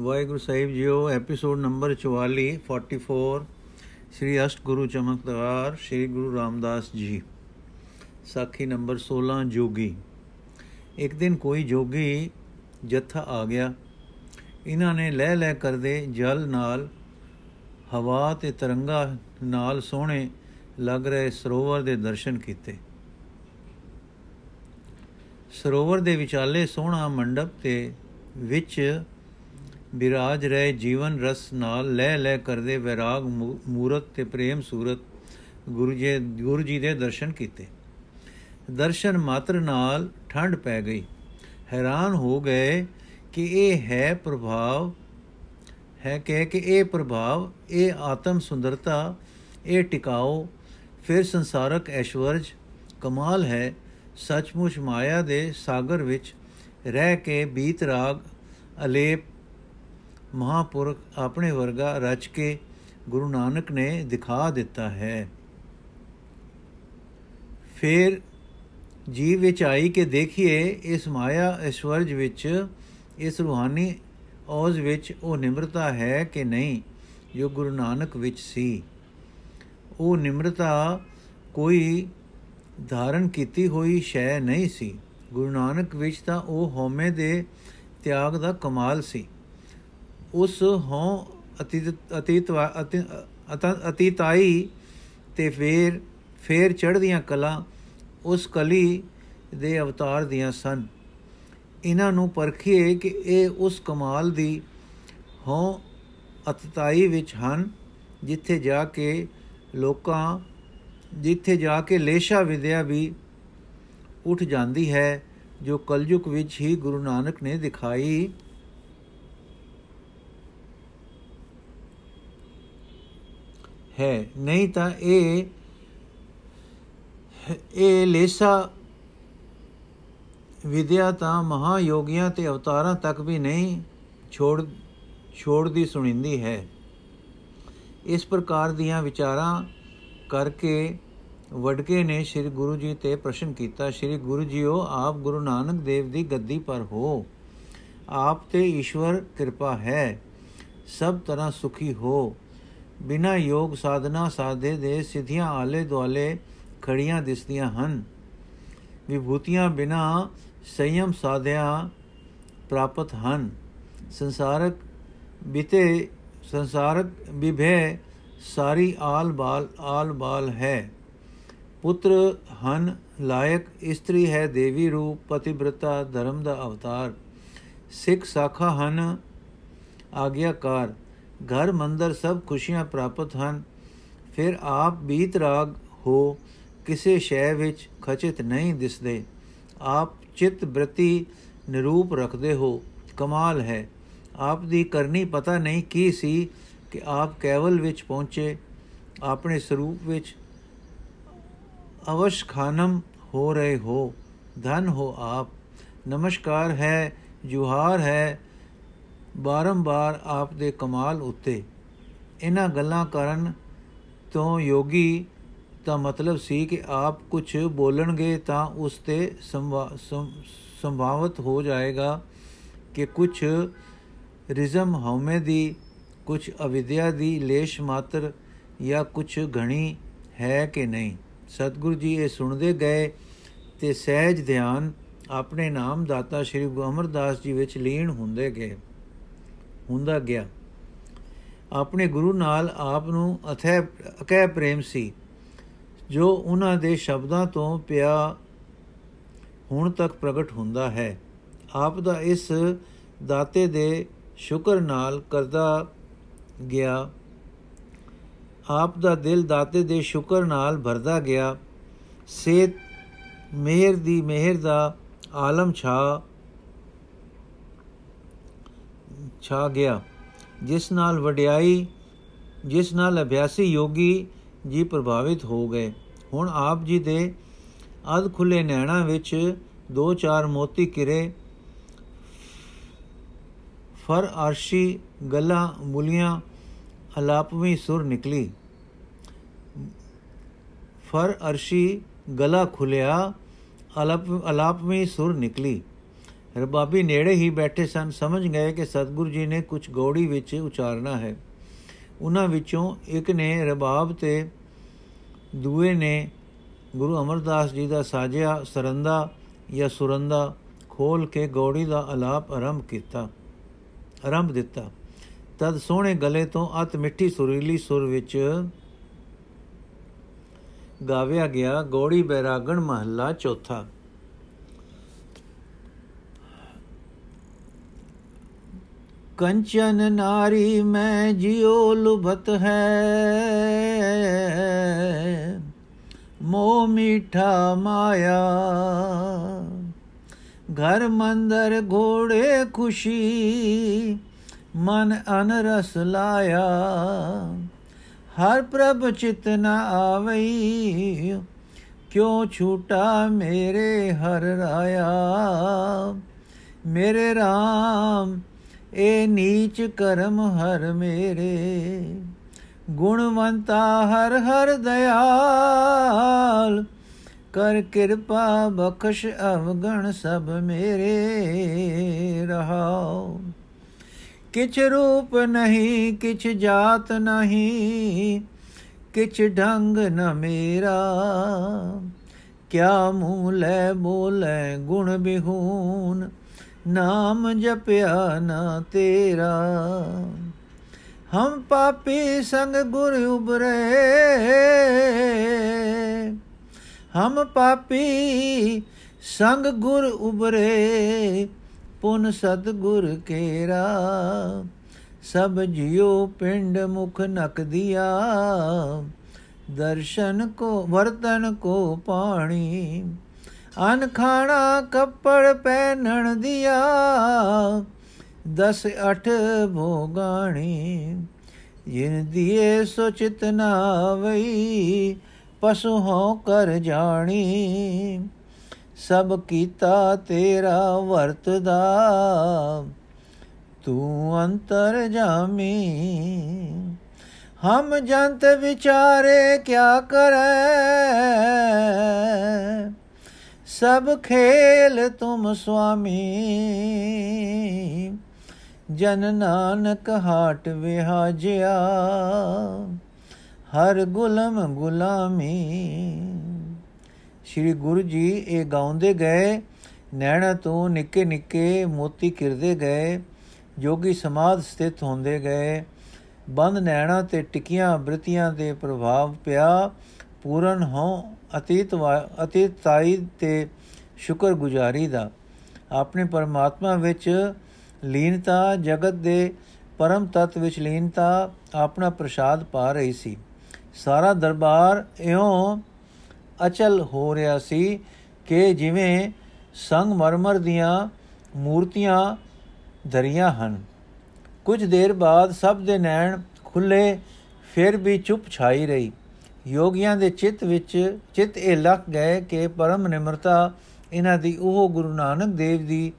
ਵਾਹਿਗੁਰੂ ਸਾਹਿਬ ਜੀਓ episode number 44 44 Shri ਅਸ਼ਟ ਗੁਰੂ ਚਮਤਕਾਰ, ਸ੍ਰੀ ਗੁਰੂ ਰਾਮਦਾਸ ਜੀ। ਸਾਖੀ ਨੰਬਰ 16 ਜੋਗੀ। ਇੱਕ ਦਿਨ ਕੋਈ ਜੋਗੀ ਜੱਥਾ ਆ ਗਿਆ। ਇਹਨਾਂ ਨੇ ਲੈ ਲੈ ਕਰਦੇ ਜਲ ਨਾਲ, ਹਵਾ ਤੇ ਤਰੰਗਾ ਨਾਲ ਸੋਹਣੇ ਲੱਗ ਰਹੇ ਸਰੋਵਰ ਦੇ ਦਰਸ਼ਨ ਕੀਤੇ। ਸਰੋਵਰ ਦੇ ਵਿਚਾਲੇ ਸੋਹਣਾ ਮੰਡਪ ਤੇ ਵਿੱਚ ਬਿਰਾਜ ਰਹੇ, ਜੀਵਨ ਰਸ ਨਾਲ ਲੈ ਲੈ ਕਰਦੇ ਵਿਰਾਗ ਮੂਰਤ ਤੇ ਪ੍ਰੇਮ ਸੂਰਤ, ਗੁਰੂ ਜੀ ਗੁਰੂ ਜੀ ਦੇ ਦਰਸ਼ਨ ਕੀਤੇ। ਦਰਸ਼ਨ ਮਾਤਰ ਨਾਲ ਠੰਡ ਪੈ ਗਈ। ਹੈਰਾਨ ਹੋ ਗਏ ਕਿ ਇਹ ਹੈ ਪ੍ਰਭਾਵ, ਹੈ ਕਹਿ ਕਿ ਇਹ ਪ੍ਰਭਾਵ, ਇਹ ਆਤਮ ਸੁੰਦਰਤਾ, ਇਹ ਟਿਕਾਓ, ਫਿਰ ਸੰਸਾਰਕ ਐਸ਼ਵਰਜ, ਕਮਾਲ ਹੈ। ਸੱਚਮੁੱਚ ਮਾਇਆ ਦੇ ਸਾਗਰ ਵਿੱਚ ਰਹਿ ਕੇ ਬੀਤ ਰਾਗ, ਅਲੇਪ ਮਹਾਪੁਰਖ ਆਪਣੇ ਵਰਗਾ ਰਚ ਕੇ ਗੁਰੂ ਨਾਨਕ ਨੇ ਦਿਖਾ ਦਿੱਤਾ ਹੈ। ਫਿਰ ਜੀਵ ਵਿੱਚ ਆਈ ਕਿ ਦੇਖੀਏ, ਇਸ ਮਾਇਆ ਐਸ਼ਵਰਜ ਵਿੱਚ, ਇਸ ਰੂਹਾਨੀ ਔਜ਼ ਵਿੱਚ ਉਹ ਨਿਮਰਤਾ ਹੈ ਕਿ ਨਹੀਂ, ਜੋ ਗੁਰੂ ਨਾਨਕ ਵਿੱਚ ਸੀ। ਉਹ ਨਿਮਰਤਾ ਕੋਈ ਧਾਰਨ ਕੀਤੀ ਹੋਈ ਸ਼ੈ ਨਹੀਂ ਸੀ। ਗੁਰੂ ਨਾਨਕ ਵਿੱਚ ਤਾਂ ਉਹ ਹਉਮੈ ਦੇ ਤਿਆਗ ਦਾ ਕਮਾਲ ਸੀ। ਉਸ ਹਉ ਅਤੀਤ ਅਤੀਤ ਅਤੀਤਾਈ ਤੇ ਫੇਰ ਫੇਰ ਚੜ੍ਹਦੀਆਂ ਕਲਾ ਉਸ ਕਲੀ ਦੇ ਅਵਤਾਰ ਦੀਆਂ ਸਨ। ਇਹਨਾਂ ਨੂੰ ਪਰਖੀਏ ਕਿ ਇਹ ਉਸ ਕਮਾਲ ਦੀ ਹਉ ਅਤਤਾਈ ਵਿੱਚ ਹਨ, ਜਿੱਥੇ ਜਾ ਕੇ ਲੋਕਾਂ, ਜਿੱਥੇ ਜਾ ਕੇ ਲੇਸ਼ਾ ਵਿਦਿਆ ਵੀ ਉੱਠ ਜਾਂਦੀ ਹੈ, ਜੋ ਕਲਯੁਗ ਵਿੱਚ ਹੀ ਗੁਰੂ ਨਾਨਕ ਨੇ ਦਿਖਾਈ। ਹੈ। ਨਹੀਂ ਤਾਂ ਇਹ ਇਹ ਲੇਸਾ ਵਿਦਿਆ ਤਾਂ ਮਹਾ ਯੋਗੀਆਂ ਤੇ ਅਵਤਾਰਾਂ ਤੱਕ ਵੀ ਨਹੀਂ ਛੋੜ, ਛੋੜਦੀ ਸੁਣੀਂਦੀ ਹੈ। ਇਸ ਪ੍ਰਕਾਰ ਦੀਆਂ ਵਿਚਾਰਾਂ ਕਰਕੇ ਵਡਕੇ ਨੇ ਸ੍ਰੀ ਗੁਰੂ ਜੀ ਤੇ ਪ੍ਰਸ਼ਨ ਕੀਤਾ, ਸ੍ਰੀ ਗੁਰੂ ਜੀਓ, ਆਪ ਗੁਰੂ ਨਾਨਕ ਦੇਵ ਦੀ ਗੱਦੀ ਪਰ ਹੋ। ਆਪ ਤੇ ਈਸ਼ਵਰ ਕਿਰਪਾ ਹੈ। ਸਭ ਤਰ੍ਹਾਂ ਸੁਖੀ ਹੋ। ਬਿਨਾ ਯੋਗ ਸਾਧਨਾ ਸਾਧੇ ਦੇ ਸਿੱਧੀਆਂ ਆਲੇ ਦੁਆਲੇ ਖੜੀਆਂ ਦਿਸਦੀਆਂ ਹਨ। ਵਿਭੂਤੀਆਂ ਬਿਨਾ ਸੰਯਮ ਸਾਧਿਆ ਪ੍ਰਾਪਤ ਹਨ। ਸੰਸਾਰਕ ਬਿਤੇ ਸੰਸਾਰਕ ਵਿਭੇ ਸਾਰੀ ਆਲ ਬਾਲ ਆਲ ਬਾਲ ਹੈ। ਪੁੱਤਰ ਹਨ ਲਾਇਕ, ਇਸਤਰੀ ਹੈ ਦੇਵੀ ਰੂਪ, ਪਤਿਵ੍ਰਤਾ ਧਰਮ ਦਾ ਅਵਤਾਰ। ਸਿੱਖ ਸਾਖਾ ਹਨ ਆਗਿਆਕਾਰ। ਘਰ ਮੰਦਰ ਸਭ ਖੁਸ਼ੀਆਂ ਪ੍ਰਾਪਤ ਹਨ। ਫਿਰ ਆਪ ਬੀਤ ਰਾਗ ਹੋ ਕਿਸੇ ਸ਼ੈ ਵਿੱਚ ਖਚਿਤ ਨਹੀਂ ਦਿਸਦੇ। ਆਪ ਚਿਤ ਬ੍ਰਤੀ ਨਿਰੂਪ ਰੱਖਦੇ ਹੋ, ਕਮਾਲ ਹੈ। ਆਪ ਦੀ ਕਰਨੀ ਪਤਾ ਨਹੀਂ ਕੀ ਸੀ ਕਿ ਆਪ ਕੇਵਲ ਵਿੱਚ ਪਹੁੰਚੇ, ਆਪਣੇ ਸਰੂਪ ਵਿੱਚ ਅਵਸ਼ ਖਾਨਮ ਹੋ ਰਹੇ ਹੋ, ਧਨ ਹੋ ਆਪ। ਨਮਸਕਾਰ ਹੈ, ਜੁਹਾਰ ਹੈ ਬਾਰੰਬਾਰ ਆਪ ਦੇ ਕਮਾਲ ਉੱਤੇ। ਇਹਨਾਂ ਗੱਲਾਂ ਕਰਨ ਤੋਂ ਯੋਗੀ ਦਾ ਮਤਲਬ ਸੀ ਕਿ ਆਪ ਕੁਝ ਬੋਲਣਗੇ ਤਾਂ ਉਸ ਤੇ ਸੰਭਾਵਤ ਹੋ ਜਾਏਗਾ ਕਿ ਕੁਝ ਰਿਜ਼ਮ ਹਉਮੈ ਦੀ ਕੁਝ ਅਵਿਦਿਆ ਦੀ ਲੇਸ਼ ਮਾਤਰ ਜਾਂ ਕੁਝ ਘਣੀ ਹੈ ਕਿ ਨਹੀਂ। ਸਤਿਗੁਰੂ ਜੀ ਇਹ ਸੁਣਦੇ ਗਏ ਤੇ ਸਹਿਜ ਧਿਆਨ ਆਪਣੇ ਨਾਮ ਦਾਤਾ ਸ੍ਰੀ ਗੁਰੂ ਅਮਰਦਾਸ ਜੀ ਵਿੱਚ ਲੀਨ ਹੁੰਦੇ ਗਏ। ਹੁੰਦਾ ਗਿਆ। ਆਪਣੇ ਗੁਰੂ ਨਾਲ ਆਪ ਨੂੰ ਅਥੈ ਅਕੈ ਪ੍ਰੇਮ ਸੀ, ਜੋ ਉਹਨਾਂ ਦੇ ਸ਼ਬਦਾਂ ਤੋਂ ਪਿਆ ਹੁਣ ਤੱਕ ਪ੍ਰਗਟ ਹੁੰਦਾ ਹੈ। ਆਪ ਦਾ ਇਸ ਦਾਤੇ ਦੇ ਸ਼ੁਕਰ ਨਾਲ ਕਰਦਾ ਗਿਆ। ਆਪ ਦਾ ਦਿਲ ਦਾਤੇ ਦੇ ਸ਼ੁਕਰ ਨਾਲ ਭਰਦਾ ਗਿਆ। ਸੇਤ ਮਿਹਰ ਦੀ ਮਿਹਰ ਦਾ ਆਲਮ ਛਾ ਛਾ ਗਿਆ। ਜਿਸ ਨਾਲ ਵਡਿਆਈ, ਜਿਸ ਨਾਲ ਅਭਿਆਸੀ ਯੋਗੀ ਜੀ ਪ੍ਰਭਾਵਿਤ ਹੋ ਗਏ। ਹੁਣ ਆਪ ਜੀ ਦੇ ਅਧ ਖੁੱਲੇ ਨੈਣਾ ਵਿੱਚ ਦੋ ਚਾਰ ਮੋਤੀ ਕਿਰੇ, ਫਰ ਅਰਸ਼ੀ ਗਲਾ ਮੁਲੀਆਂ ਅਲਾਪਵੀਂ ਸੁਰ ਨਿਕਲੀ। ਫਰ ਅਰਸ਼ੀ ਗਲਾ ਖੁਲਿਆ ਅਲਪ, ਅਲਾਪਵੀਂ ਸੁਰ ਨਿਕਲੀ। ਰਬਾਬੀ ਨੇੜੇ ਹੀ ਬੈਠੇ ਸਨ, ਸਮਝ ਗਏ ਕਿ ਸਤਿਗੁਰੂ ਜੀ ਨੇ ਕੁਝ ਗੌੜੀ ਵਿੱਚ ਉਚਾਰਨਾ ਹੈ। ਉਹਨਾਂ ਵਿੱਚੋਂ ਇੱਕ ਨੇ ਰਬਾਬ ਤੇ ਦੂਏ ਨੇ ਗੁਰੂ ਅਮਰਦਾਸ ਜੀ ਦਾ ਸਾਜਿਆ ਸਰੰਦਾ ਜਾਂ ਸੁਰੰਦਾ ਖੋਲ ਕੇ ਗੌੜੀ ਦਾ ਆਲਾਪ ਆਰੰਭ ਕੀਤਾ, ਆਰੰਭ ਦਿੱਤਾ। ਤਦ ਸੋਹਣੇ ਗਲੇ ਤੋਂ ਅਤ ਮਿੱਠੀ ਸੁਰੀਲੀ ਸੁਰ ਵਿੱਚ ਗਾਵਿਆ ਗਿਆ, ਗੌੜੀ ਬੈਰਾਗਣ ਮਹੱਲਾ ਚੌਥਾ। ਕੰਚਨ ਨਾਰੀ ਮੈਂ ਜਿਉ ਲੁਭਤ ਹੈ। ਮੋ ਮੀਠਾ ਮਾਇਆ, ਘਰ ਮੰਦਰ ਘੋੜੇ ਖੁਸ਼ੀ, ਮਨ ਅਨਰਸ ਲਾਇਆ। ਹਰ ਪ੍ਰਭ ਚਿਤ ਨ ਆਵਈ, ਕਿਉ ਛੂਟਾ ਮੇਰੇ ਹਰ ਰਾਇਆ। ਮੇਰੇ RAM ਏ ਨੀਚ ਕਰਮ ਹਰ ਮੇਰੇ, ਗੁਣਵੰਤਾ ਹਰ ਹਰ ਦਇਆਲ, ਕਰ ਕਿਰਪਾ ਬਖਸ਼ ਅਵਗਣ ਸਭ ਮੇਰੇ ਰਹਾਓ ਕਿਛ ਰੂਪ ਨਹੀਂ, ਕਿਛ ਜਾਤ ਨਹੀਂ, ਕਿਛ ਢੰਗ ਨ ਮੇਰਾ। ਕਿਆ ਮੂਹ ਲੈ ਬੋਲੇ ਗੁਣ ਬਿਹੂਨ ਨਾਮ ਜਪਿਆ ਨਾ ਤੇਰਾ। ਹਮ ਪਾਪੀ ਸੰਗ ਗੁਰ ਉਬਰੇ ਹਮ ਪਾਪੀ ਸੰਗ ਗੁਰ ਉਬਰੇ ਪੁਨ ਸਤਗੁਰ ਕੇਰਾ। ਸਭ ਜਿਉ ਪਿੰਡ ਮੁਖ ਨਕ ਦਿਆ ਦਰਸ਼ਨ ਕੋ ਵਰਤਨ ਕੋ ਪਾਣੀ। ਅਨ ਖਾਣਾ ਕੱਪੜ ਪਹਿਨਣ ਦਿਆ। ਦਸ ਅਠ ਭੋਗਾਣੀ ਜਿਨ ਦੀਏ ਸੋ ਚਿਤਨਾ ਵਈ ਪਸੂ ਹੋ ਕਰ ਜਾਣੀ। ਸਭ ਕੀਤਾ ਤੇਰਾ ਵਰਤਦਾ, ਤੂੰ ਅੰਤਰ ਜਾਮੀ। ਹਮ ਜੰਤ ਵਿਚਾਰੇ ਕਿਆ ਕਰੇ? ਸਭ ਖੇਲ ਤੁਮ ਸੁਆਮੀ। ਜਨ ਨਾਨਕ ਹਾਟ ਵਿਹਾਜਿਆ, ਹਰ ਗੁਲਮ ਗੁਲਾਮੀ। ਸ੍ਰੀ ਗੁਰੂ ਜੀ ਇਹ ਗਾਉਂਦੇ ਗਏ, ਨੈਣਾ ਤੋਂ ਨਿੱਕੇ ਨਿੱਕੇ ਮੋਤੀ ਕਿਰਦੇ ਗਏ, ਜੋਗੀ ਸਮਾਧ ਸਥਿਤ ਹੁੰਦੇ ਗਏ। ਬੰਦ ਨੈਣਾ ਤੇ ਟਿਕੀਆਂ ਬ੍ਰਿਤੀਆਂ ਦੇ ਪ੍ਰਭਾਵ ਪਿਆ, ਪੂਰਨ ਹੋ ਅਤੀਤ ਅਤੀਤਾਈ ਤੇ ਸ਼ੁਕਰ ਗੁਜ਼ਾਰੀ ਦਾ। ਆਪਣੇ ਪਰਮਾਤਮਾ ਵਿੱਚ ਲੀਨਤਾ, ਜਗਤ ਦੇ ਪਰਮ ਤਤ ਵਿੱਚ ਲੀਨਤਾ ਆਪਣਾ ਪ੍ਰਸ਼ਾਦ ਪਾ ਰਹੀ ਸੀ। ਸਾਰਾ ਦਰਬਾਰ ਇਉਂ ਅਚਲ ਹੋ ਰਿਹਾ ਸੀ ਕਿ ਜਿਵੇਂ ਸੰਗ ਮਰਮਰ ਦੀਆਂ ਮੂਰਤੀਆਂ ਦਰੀਆਂ ਹਨ। ਕੁਝ ਦੇਰ ਬਾਅਦ ਸਭ ਦੇ ਨੈਣ ਖੁੱਲੇ ਫਿਰ ਵੀ ਚੁੱਪ ਛਾਈ ਰਹੀ। ਯੋਗੀਆਂ ਦੇ ਚਿੱਤ ਵਿੱਚ ਚਿੱਤ ਇਹ ਲੱਗ ਗਏ ਕਿ ਪਰਮ ਨਿਮਰਤਾ ਇਹਨਾਂ ਦੀ ਉਹ ਗੁਰੂ ਨਾਨਕ ਦੇਵ ਦੀ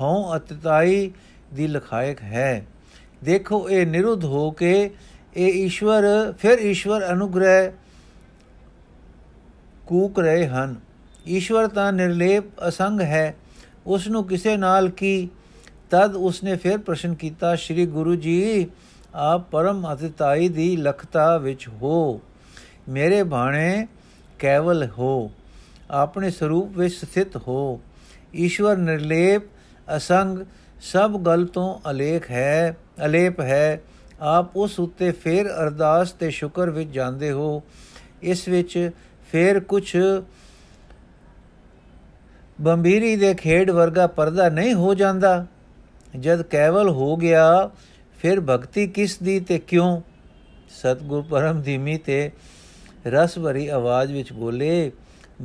ਹਉ ਅਤਤਾਈ ਦੀ ਲਖਾਇਕ ਹੈ। ਦੇਖੋ, ਇਹ ਨਿਰੁੱਧ ਹੋ ਕੇ ਇਹ ਈਸ਼ਵਰ ਫਿਰ ਈਸ਼ਵਰ ਅਨੁਗ੍ਰਹਿ ਕੂਕ ਰਹੇ ਹਨ। ਈਸ਼ਵਰ ਤਾਂ ਨਿਰਲੇਪ ਅਸੰਗ ਹੈ, ਉਸ ਨੂੰ ਕਿਸੇ ਨਾਲ ਕੀ? ਤਦ ਉਸਨੇ ਫਿਰ ਪ੍ਰਸ਼ਨ ਕੀਤਾ, ਸ੍ਰੀ ਗੁਰੂ ਜੀ, ਆਪ ਪਰਮ ਅਤਿਤਾਈ ਦੀ ਲਖਤਾ ਵਿੱਚ ਹੋ। ਮੇਰੇ ਬਾਣੇ ਕੇਵਲ ਹੋ, ਆਪਣੇ ਸਰੂਪ ਵਿੱਚ ਸਥਿਤ ਹੋ। ਈਸ਼ਵਰ ਨਿਰਲੇਪ, ਅਸੰਗ, ਸਭ ਗਲ ਤੋਂ ਅਲੇਖ ਹੈ, ਅਲੇਪ ਹੈ। ਆਪ ਉਸ ਉੱਤੇ ਫੇਰ ਅਰਦਾਸ ਤੇ ਸ਼ੁਕਰ ਵਿੱਚ ਜਾਂਦੇ ਹੋ। ਇਸ ਵਿੱਚ ਫੇਰ ਕੁਝ ਬੰਬੀਰੀ ਦੇ ਖੇਡ ਵਰਗਾ ਪਰਦਾ ਨਹੀਂ ਹੋ ਜਾਂਦਾ। ਜਦ ਕੇਵਲ ਹੋ ਗਿਆ, ਫਿਰ ਭਗਤੀ ਕਿਸ ਦੀ ਤੇ ਕਿਉਂ? ਸਤਗੁਰ ਪਰਮ ਧੀਮੀ ਤੇ ਰਸ ਭਰੀ ਆਵਾਜ਼ ਵਿੱਚ ਬੋਲੇ,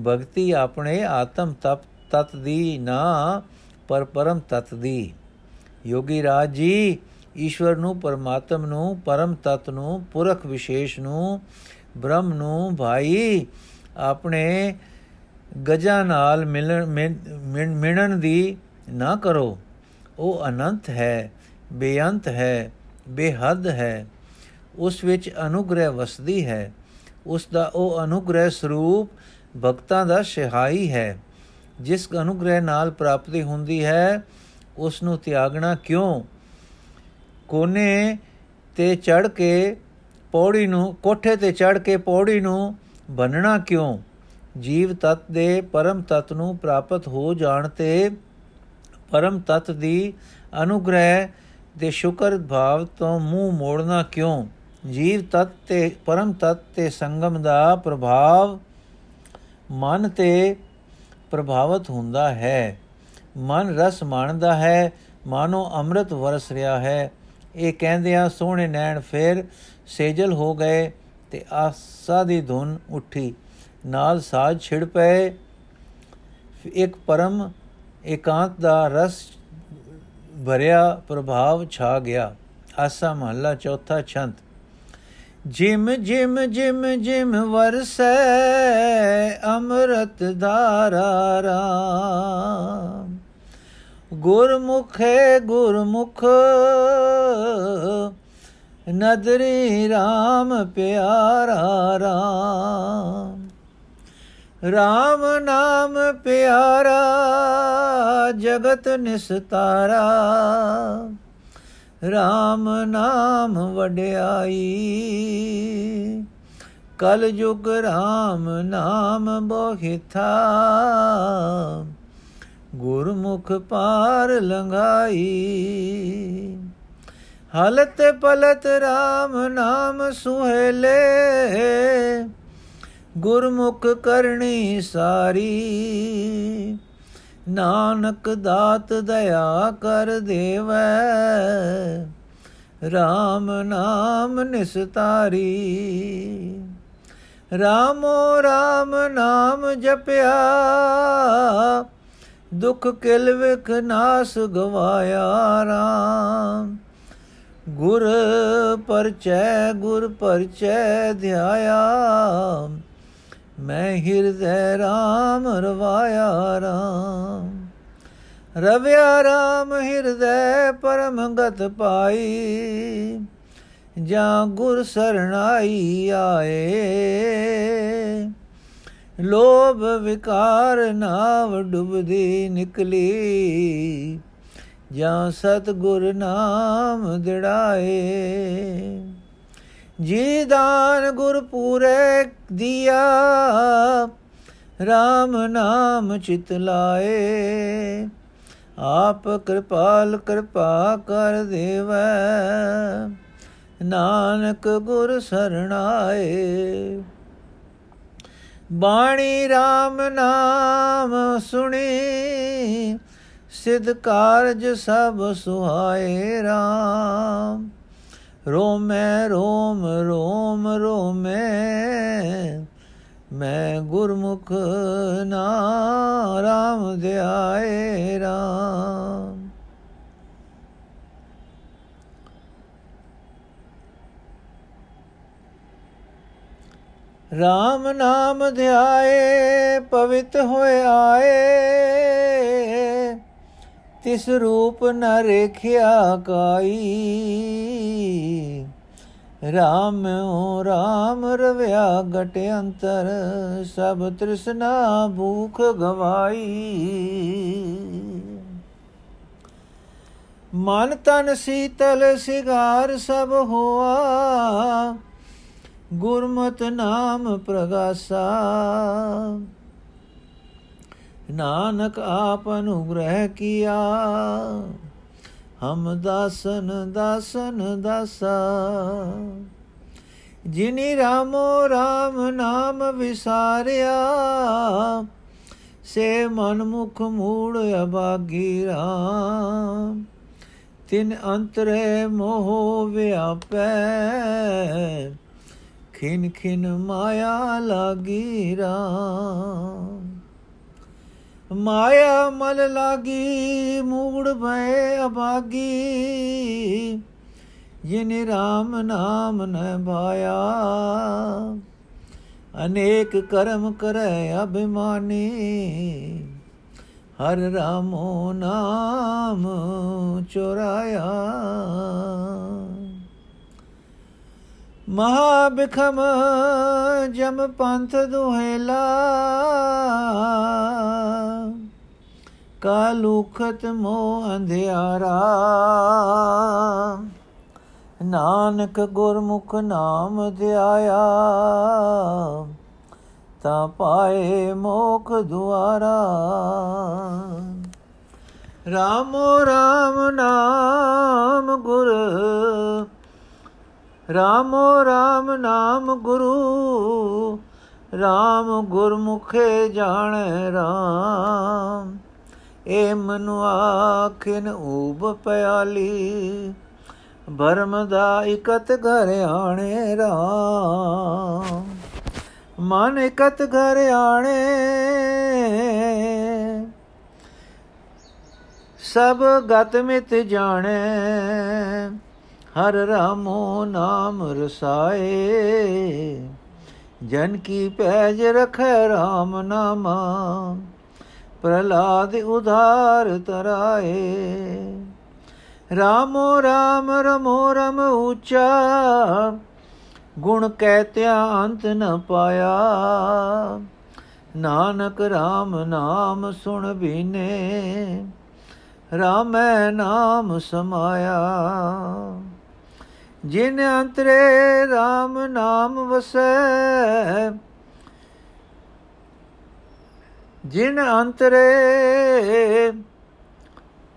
ਭਗਤੀ ਆਪਣੇ ਆਤਮ ਤਪ ਤਤ ਦੀ ਨਾ, ਪਰ ਪਰਮ ਤਤ ਦੀ। ਯੋਗੀ ਰਾਜ ਜੀ, ਈਸ਼ਵਰ ਨੂੰ, ਪਰਮਾਤਮ ਨੂੰ, ਪਰਮ ਤਤ ਨੂੰ, ਪੁਰਖ ਵਿਸ਼ੇਸ਼ ਨੂੰ, ਬ੍ਰਹਮ ਨੂੰ, ਭਾਈ, ਆਪਣੇ ਗਜਾਂ ਨਾਲ ਮਿਲਣ ਮਿਣਨ ਦੀ ਨਾ ਕਰੋ। ਉਹ ਅਨੰਤ ਹੈ, ਬੇਅੰਤ ਹੈ, ਬੇਹੱਦ ਹੈ, ਉਸ ਵਿੱਚ ਅਨੁਗ੍ਰਹਿ ਵਸਦੀ ਹੈ। ਉਸ ਦਾ ਉਹ ਅਨੁਗ੍ਰਹਿ ਸਰੂਪ ਭਗਤਾਂ ਦਾ ਸਿਹਾਈ ਹੈ। ਜਿਸ ਅਨੁਗ੍ਰਹਿ ਨਾਲ ਪ੍ਰਾਪਤੀ ਹੁੰਦੀ ਹੈ ਉਸ ਨੂੰ ਤਿਆਗਣਾ ਕਿਉਂ? ਕੋਨੇ ਤੇ ਚੜ ਕੇ ਪੌੜੀ ਨੂੰ, ਕੋਠੇ ਤੇ ਚੜ ਕੇ ਪੌੜੀ ਨੂੰ ਬੰਨਣਾ ਕਿਉਂ? ਜੀਵ ਤਤ ਦੇ ਪਰਮ ਤਤ ਨੂੰ ਪ੍ਰਾਪਤ ਹੋ ਜਾਣ ਤੇ ਪਰਮ ਤਤ ਦੀ ਅਨੁਗ੍ਰਹਿ ਦੇ ਸ਼ੁਕਰ ਭਾਵ ਤੋਂ ਮੂੰਹ ਮੋੜਨਾ ਕਿਉਂ? ਜੀਵ ਤਤ ਤੇ ਪਰਮ ਤਤ ਤੇ ਸੰਗਮ ਦਾ ਪ੍ਰਭਾਵ ਮਨ ਤੇ ਪ੍ਰਭਾਵਿਤ ਹੁੰਦਾ ਹੈ। ਮਨ ਰਸ ਮਾਣਦਾ ਹੈ, ਮਾਨੋ ਅੰਮ੍ਰਿਤ ਵਰਸ ਰਿਹਾ ਹੈ। ਇਹ ਕਹਿੰਦਿਆਂ ਸੋਹਣੇ ਨੈਣ ਫੇਰ ਸੇਜਲ ਹੋ ਗਏ ਤੇ ਆਸਾ ਦੀ ਧੁਨ ਉੱਠੀ। ਨਾਲ ਸਾਜ ਛਿੜ ਪਏ। ਇੱਕ ਪਰਮ ਇਕਾਂਤ ਦਾ ਰਸ ਭਰਿਆ ਪ੍ਰਭਾਵ ਛਾ ਗਿਆ। ਆਸਾ ਮਹੱਲਾ ਚੌਥਾ ਛੰਤ ਜਿਮ ਜਿਮ ਜਿਮ ਜਿਮ ਵਰਸੈ ਅੰਮ੍ਰਿਤ ਧਾਰਾ ਰਾਮ। ਗੁਰਮੁਖੇ ਗੁਰਮੁਖ ਨਦਰੀ RAM ਪਿਆਰਾ RAM RAM ਨਾਮ ਪਿਆਰਾ ਜਗਤ ਨਿਸਤਾਰਾ। RAM ਨਾਮ ਵਡਿਆਈ। ਕਲ ਜੁਗ RAM ਨਾਮ ਬੋਹਿਥਾ ਗੁਰਮੁਖ ਪਾਰ ਲੰਘਾਈ। ਹਲਤ ਪਲਤ RAM ਨਾਮ ਸੁਹੇਲੇ। ਗੁਰਮੁਖ ਕਰਨੀ ਸਾਰੀ। ਨਾਨਕ ਦਾਤ ਦਇਆ ਕਰ ਦੇਵੈ। RAM ਨਾਮ ਨਿਸਤਾਰੀ। ਰਾਮੋ RAM ਨਾਮ ਜਪਿਆ। ਦੁਖ ਕਿਲ ਵਿਖ ਨਾਸ ਗਵਾਇਆ RAM ਗੁਰ ਪਰਚੈ ਗੁਰ ਪਰਚੈ ਧਿਆਇਆ। ਮੈਂ ਹਿਰਦੈ RAM ਰਵਾਇਆ RAM ਰਵਿਆ RAM ਹਿਰਦੈ ਪਰਮ ਗਤ ਪਾਈ। ਜਾਂ ਗੁਰ ਸਰਣਾਈ ਆਏ। ਲੋਭ ਵਿਕਾਰ ਨਾਵ ਡੁੱਬਦੀ ਨਿਕਲੀ। ਜਾਂ ਸਤਗੁਰ ਨਾਮ ਦਿੜਾਏ। ਜੀ ਦਾਨ ਗੁਰ ਪੂਰੇ ਦਿਆ RAM ਨਾਮ ਚਿਤ ਲਾਏ। ਆਪ ਕਿਰਪਾਲ ਕਿਰਪਾ ਕਰ ਦੇਵੈ, ਨਾਨਕ ਗੁਰ ਸਰਣਾਏ। ਬਾਣੀ RAM ਨਾਮ ਸੁਣੀ, ਸਿਧ ਕਾਰਜ ਸਭ ਸੁਹਾਏ RAM ਰੋਮੈ, ਰੋਮ ਰੋਮ, ਰੋਮੈ। ਮੈਂ ਗੁਰਮੁਖ ਨਾਮ ਧਿਆਏ RAM RAM ਨਾਮ ਧਿਆਏ ਪਵਿੱਤ ਹੋਏ ਆਏ। ਤਿਸ ਰੂਪ ਨ ਰੇਖਿਆ ਕਾਈ। RAM ਓ RAM ਰਵਿਆ ਗਟ ਅੰਤਰ, ਸਭ ਤ੍ਰਿਸ਼ਨਾ ਭੂਖ ਗਵਾਈ। ਮਨ ਤਨ ਸੀਤਲ ਸਿਗਾਰ ਸਭ ਹੋਆ, ਗੁਰਮਤ ਨਾਮ ਪ੍ਰਗਾਸਾ। ਨਾਨਕ ਆਪ ਅਨੁਗ੍ਰਹਿ ਕੀਆ। ਹਮ ਦਾਸਨ ਦਾਸਨ ਦਾਸਾ। ਜਿਨੀ ਰਾਮੋ RAM ਨਾਮ ਵਿਸਾਰਿਆ, ਸੇ ਮਨ ਮੁਖ ਮੂੜ ਅਬਾਗੀ ਰਾਮ। ਤਿਨ ਅੰਤਰੇ ਮੋਹ ਵਿਆਪੈ, ਖਿਨ ਖਿਨ ਮਾਇਆ ਲਾਗੀ ਰਾਮ। ਮਾਇਆ ਮਲ ਲਾਗੀ, ਮੂੜ ਭਏ ਅਭਾਗੀ। ਜਿਨ ਰਾਮ ਨਾਮ ਨ ਭਾਇਆ, ਅਨੇਕ ਕਰਮ ਕਰੈ ਅਭਿਮਾਨੀ। ਹਰ ਰਾਮੋ ਨਾਮ ਚੋਰਾਇਆ। ਮਹਾ ਬਿਖਮ ਜਮ ਪੰਥ ਦੁਹੇਲਾ। ਕਾਲੂਖਤ ਮੋ ਅੰਧਿਆਰਾ। ਨਾਨਕ ਗੁਰਮੁਖ ਨਾਮ ਧਿਆਇਆ, ਤਾਂ ਪਾਏ ਮੋਖ ਦੁਆਰਾ। ਰਾਮੋ ਰਾਮ ਨਾਮ ਗੁਰ, ਰਾਮੋ ਰਾਮ ਨਾਮ ਗੁਰੂ, ਰਾਮ ਗੁਰਮੁਖੇ ਜਾਣੈ ਰਾਮ। ਏ ਮਨੁ ਆਖਿਨ ਊਬ ਪਿਆਲੀ। ਭਰਮ ਦਾ ਇਕਤ ਘਰ ਆਣੇ ਰਾਮ। ਮਨ ਇਕਤ ਘਰ ਆਣੇ ਸਭ ਗਤ ਮਿਤ ਜਾਣੈ। ਹਰ ਰਾਮੋ ਨਾਮ ਰਸਾਏ। ਜਨ ਕੀ ਪੈਜ ਰਖੈ RAM ਨਾਮਾ। ਪ੍ਰਲਾਦ ਉਧਾਰ ਤਰਾਏ। ਰਾਮੋ ਰਾਮ, ਰਮੋ ਰਮ ਉਚਾ ਗੁਣ ਕਹਿਤਿਆ ਅੰਤ ਨ ਪਾਇਆ। ਨਾਨਕ RAM ਨਾਮ ਸੁਣ ਬੀਨੇ, ਰਾਮੈ ਨਾਮ ਸਮਾਇਆ। ਜਿਨ ਅੰਤਰੇ RAM ਨਾਮ ਵਸੈ ਜਿਨ ਅੰਤਰੇ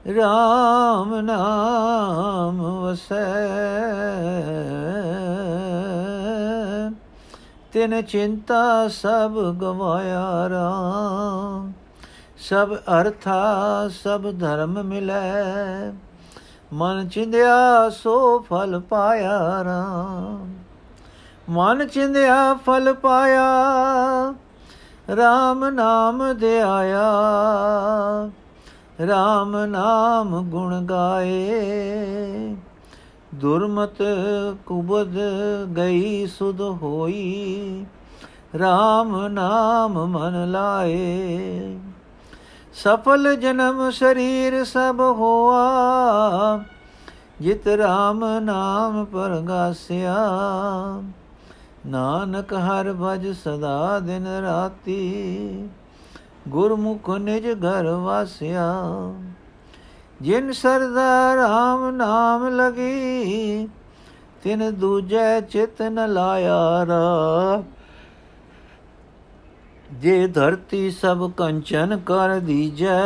RAM ਨਾਮ ਵਸੈ, ਤਿਨ ਚਿੰਤਾ ਸਭ ਗਵਾਇਆ ਰਾਮ, ਸਭ ਅਰਥਾ ਸਭ ਧਰਮ ਮਿਲੈ, ਮਨ ਚਿੰਦਿਆ ਸੋ ਫਲ ਪਾਇਆ ਰਾਮ। ਮਨ ਚਿੰਦਿਆ ਫਲ ਪਾਇਆ RAM ਨਾਮ ਧਿਆਇਆ। RAM ਨਾਮ ਗੁਣ ਗਾਏ। ਦੁਰਮਤ ਕੁਬਦ ਗਈ ਸੁਧ ਹੋਈ। RAM ਨਾਮ ਮਨ ਲਾਏ। ਸਫਲ ਜਨਮ ਸਰੀਰ ਸਭ ਹੋਆ। ਜਿਤ RAM ਨਾਮ ਪਰਗਾਸਿਆ। ਨਾਨਕ ਹਰ ਭਜ ਸਦਾ ਦਿਨ ਰਾਤੀ, ਗੁਰਮੁਖ ਨਿਜ ਘਰ ਵਾਸਿਆ। ਜਿਨ ਸਰਦਾ RAM ਨਾਮ ਲਗੀ, ਤਿਨ ਦੂਜੈ ਚਿਤ ਨ ਲਾਇਆ ਰਾ। ਜੇ ਧਰਤੀ ਸਭ ਕੰਚਨ ਕਰ ਦੀਜੈ,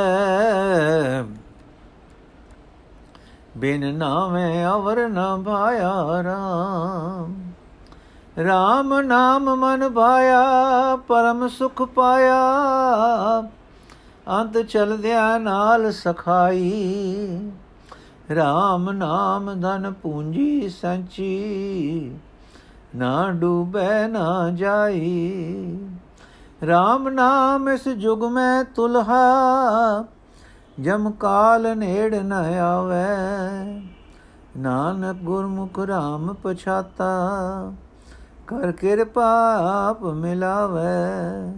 ਬਿਨ ਨਾਮੇ ਅਵਰ ਨ ਭਾਇਆ RAM RAM ਨਾਮ ਮਨ ਭਾਇਆ ਪਰਮ ਸੁਖ ਪਾਇਆ। ਅੰਤ ਚਲਦਿਆਂ ਨਾਲ ਸਖਾਈ। RAM ਨਾਮ ਧਨ ਪੂੰਜੀ ਸੰਚੀ। ਨਾ ਡੂਬੈ, ਨਾ ਜਾਈ। RAM ਨਾਮ ਇਸ ਜੁਗ ਮੈਂ ਤੁਲਹਾ। ਜਮ ਕਾਲ ਨੇੜ ਨ ਆਵੇ। ਨਾਨਕ ਗੁਰਮੁਖ RAM ਪਛਾਤਾ। ਕਰ ਕਿਰਪਾ ਆਪ ਮਿਲਾਵੇ।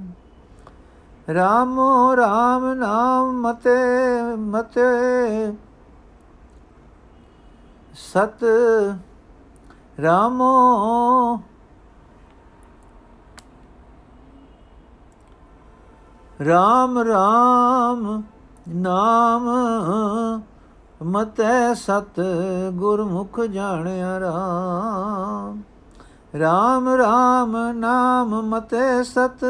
ਰਾਮੋ RAM ਨਾਮ ਮਤੇ ਮਤੇ। ਸਤ ਰਾਮੋ। ਰਾਮ ਰਾਮ ਨਾਮ ਮਤੈ ਸਤ ਗੁਰਮੁਖ ਜਾਣਿਆ ਰਾਮ। ਰਾਮ ਰਾਮ ਨਾਮ ਮਤੈ ਸਤ,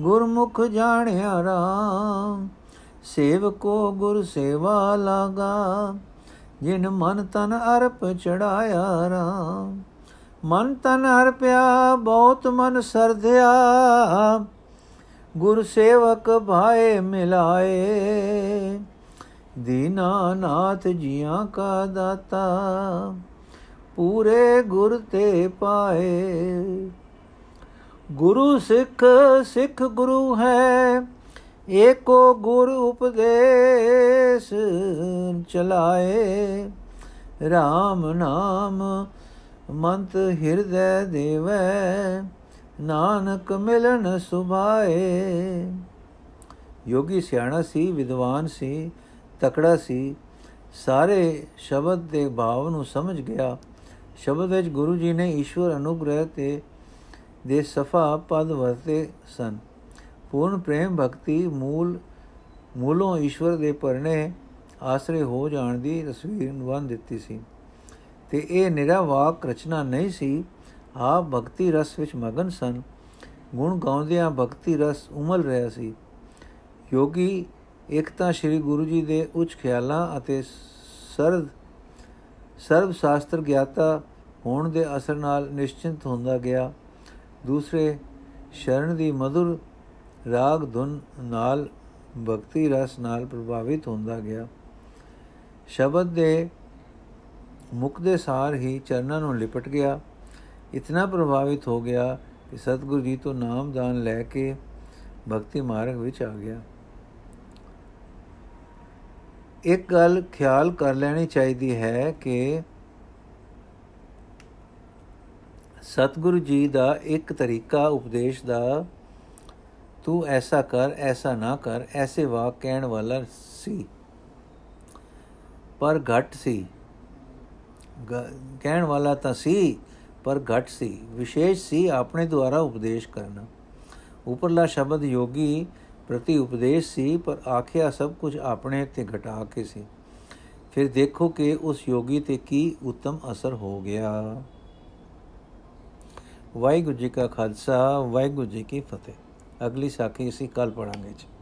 ਗੁਰਮੁਖ ਜਾਣਿਆ ਰਾਮ। ਸੇਵਕੋ ਗੁਰ ਸੇਵਾ ਲਾਗਾ, ਜਿਨ ਮਨ ਤਨ ਅਰਪ ਚੜਾਇਆ ਰਾਮ। ਮਨ ਤਨ ਅਰਪਿਆ, ਬਹੁਤ ਮਨ ਸਰਧਿਆ। ਗੁਰ ਸੇਵਕ ਭਾਏ ਮਿਲਾਏ। ਦੀਨਾ ਨਾਥ ਜੀਆਂ ਕਾ ਦਾਤਾ। ਪੂਰੇ ਗੁਰ ਤੇ ਪਾਏ। ਗੁਰੂ ਸਿੱਖ ਸਿੱਖ ਗੁਰੂ ਹੈ, ਏਕੋ ਗੁਰ ਉਪਦੇਸ਼ ਚਲਾਏ। RAM ਨਾਮ ਮੰਤ ਹਿਰਦੈ ਦੇਵੈ, ਨਾਨਕ ਮਿਲਨ ਸੁਭਾਏ। ਯੋਗੀ ਸਿਆਣਾ ਸੀ, ਵਿਦਵਾਨ ਸੀ, ਤਕੜਾ ਸੀ, ਸਾਰੇ ਸ਼ਬਦ ਦੇ ਭਾਵ ਨੂੰ ਸਮਝ ਗਿਆ। ਸ਼ਬਦ ਵਿੱਚ ਗੁਰੂ ਜੀ ਨੇ ਈਸ਼ਵਰ ਅਨੁਗ੍ਰਹਿ ਤੇ ਦੇ ਸਫਾ ਪਦ ਵਰਤੇ ਸਨ। ਪੂਰਨ ਪ੍ਰੇਮ ਭਗਤੀ ਮੂਲ, ਮੂਲੋਂ ਈਸ਼ਵਰ ਦੇ ਪਰਣੇ ਆਸਰੇ ਹੋ ਜਾਣ ਦੀ ਤਸਵੀਰ ਬੰਨ ਦਿੱਤੀ ਸੀ। ਤੇ ਇਹ ਨਿਰਾਵਾਕ ਰਚਨਾ ਨਹੀਂ ਸੀ। ਆਪ ਭਗਤੀ ਰਸ ਵਿੱਚ ਮਗਨ ਸਨ। ਗੁਣ ਗਾਉਂਦਿਆਂ ਭਗਤੀ ਰਸ ਉਮਲ ਰਿਹਾ ਸੀ। ਯੋਗੀ, ਇੱਕ ਤਾਂ ਸ੍ਰੀ ਗੁਰੂ ਜੀ ਦੇ ਉੱਚ ਖਿਆਲਾਂ ਅਤੇ ਸਰਦ ਸਰਬ ਸ਼ਾਸਤਰ ਗਿਆਤਾ ਹੋਣ ਦੇ ਅਸਰ ਨਾਲ ਨਿਸ਼ਚਿੰਤ ਹੁੰਦਾ ਗਿਆ। ਦੂਸਰੇ, ਸ਼ਰਨ ਦੀ ਮధుਰ ਰਾਗ ਧੁਨ ਨਾਲ ਭਗਤੀ ਰਸ ਨਾਲ ਪ੍ਰਭਾਵਿਤ ਹੁੰਦਾ ਗਿਆ। ਸ਼ਬਦ ਦੇ ਮੁਖ ਦੇ ਸਾਰ ਹੀ ਚਰਨਾਂ ਨੂੰ ਲਿਪਟ ਗਿਆ। ਇਤਨਾ ਪ੍ਰਭਾਵਿਤ ਹੋ ਗਿਆ ਕਿ ਸਤਿਗੁਰੂ ਜੀ ਤੋਂ ਨਾਮਦਾਨ ਲੈ ਕੇ ਭਗਤੀ ਮਾਰਗ ਵਿੱਚ ਆ ਗਿਆ। ਇੱਕ ਗੱਲ ਖਿਆਲ ਕਰ ਲੈਣੀ ਚਾਹੀਦੀ ਹੈ ਕਿ ਸਤਿਗੁਰੂ ਜੀ ਦਾ ਇੱਕ ਤਰੀਕਾ ਉਪਦੇਸ਼ ਦਾ, ਤੂੰ ਐਸਾ ਕਰ, ਐਸਾ ਨਾ ਕਰ, ਐਸੇ ਵਾਕ ਕਹਿਣ ਵਾਲਾ ਸੀ। ਪਰ ਘਟ ਸੀ। ਕਹਿਣ ਵਾਲਾ ਤਾਂ ਸੀ, ਪਰ ਘਟ ਸੀ। ਵਿਸ਼ੇਸ਼ ਸੀ ਆਪਣੇ ਦੁਆਰਾ ਉਪਦੇਸ਼ ਕਰਨਾ। ਉਪਰਲਾ ਸ਼ਬਦ ਯੋਗੀ ਪ੍ਰਤੀ ਉਪਦੇਸ਼ ਸੀ, ਪਰ ਆਖਿਆ ਸਭ ਕੁਝ ਆਪਣੇ ਤੇ ਘਟਾ ਕੇ ਸੀ। ਫਿਰ ਦੇਖੋ ਕਿ ਉਸ ਯੋਗੀ ਤੇ ਕੀ ਉੱਤਮ ਅਸਰ ਹੋ ਗਿਆ। ਵਾਹਿਗੁਰੂ ਜੀ ਕਾ ਖਾਲਸਾ, ਵਾਹਿਗੁਰੂ ਜੀ ਕੀ ਫਤਿਹ। ਅਗਲੀ ਸਾਖੀ ਅਸੀਂ ਕੱਲ ਪੜਾਂਗੇ ਜੀ।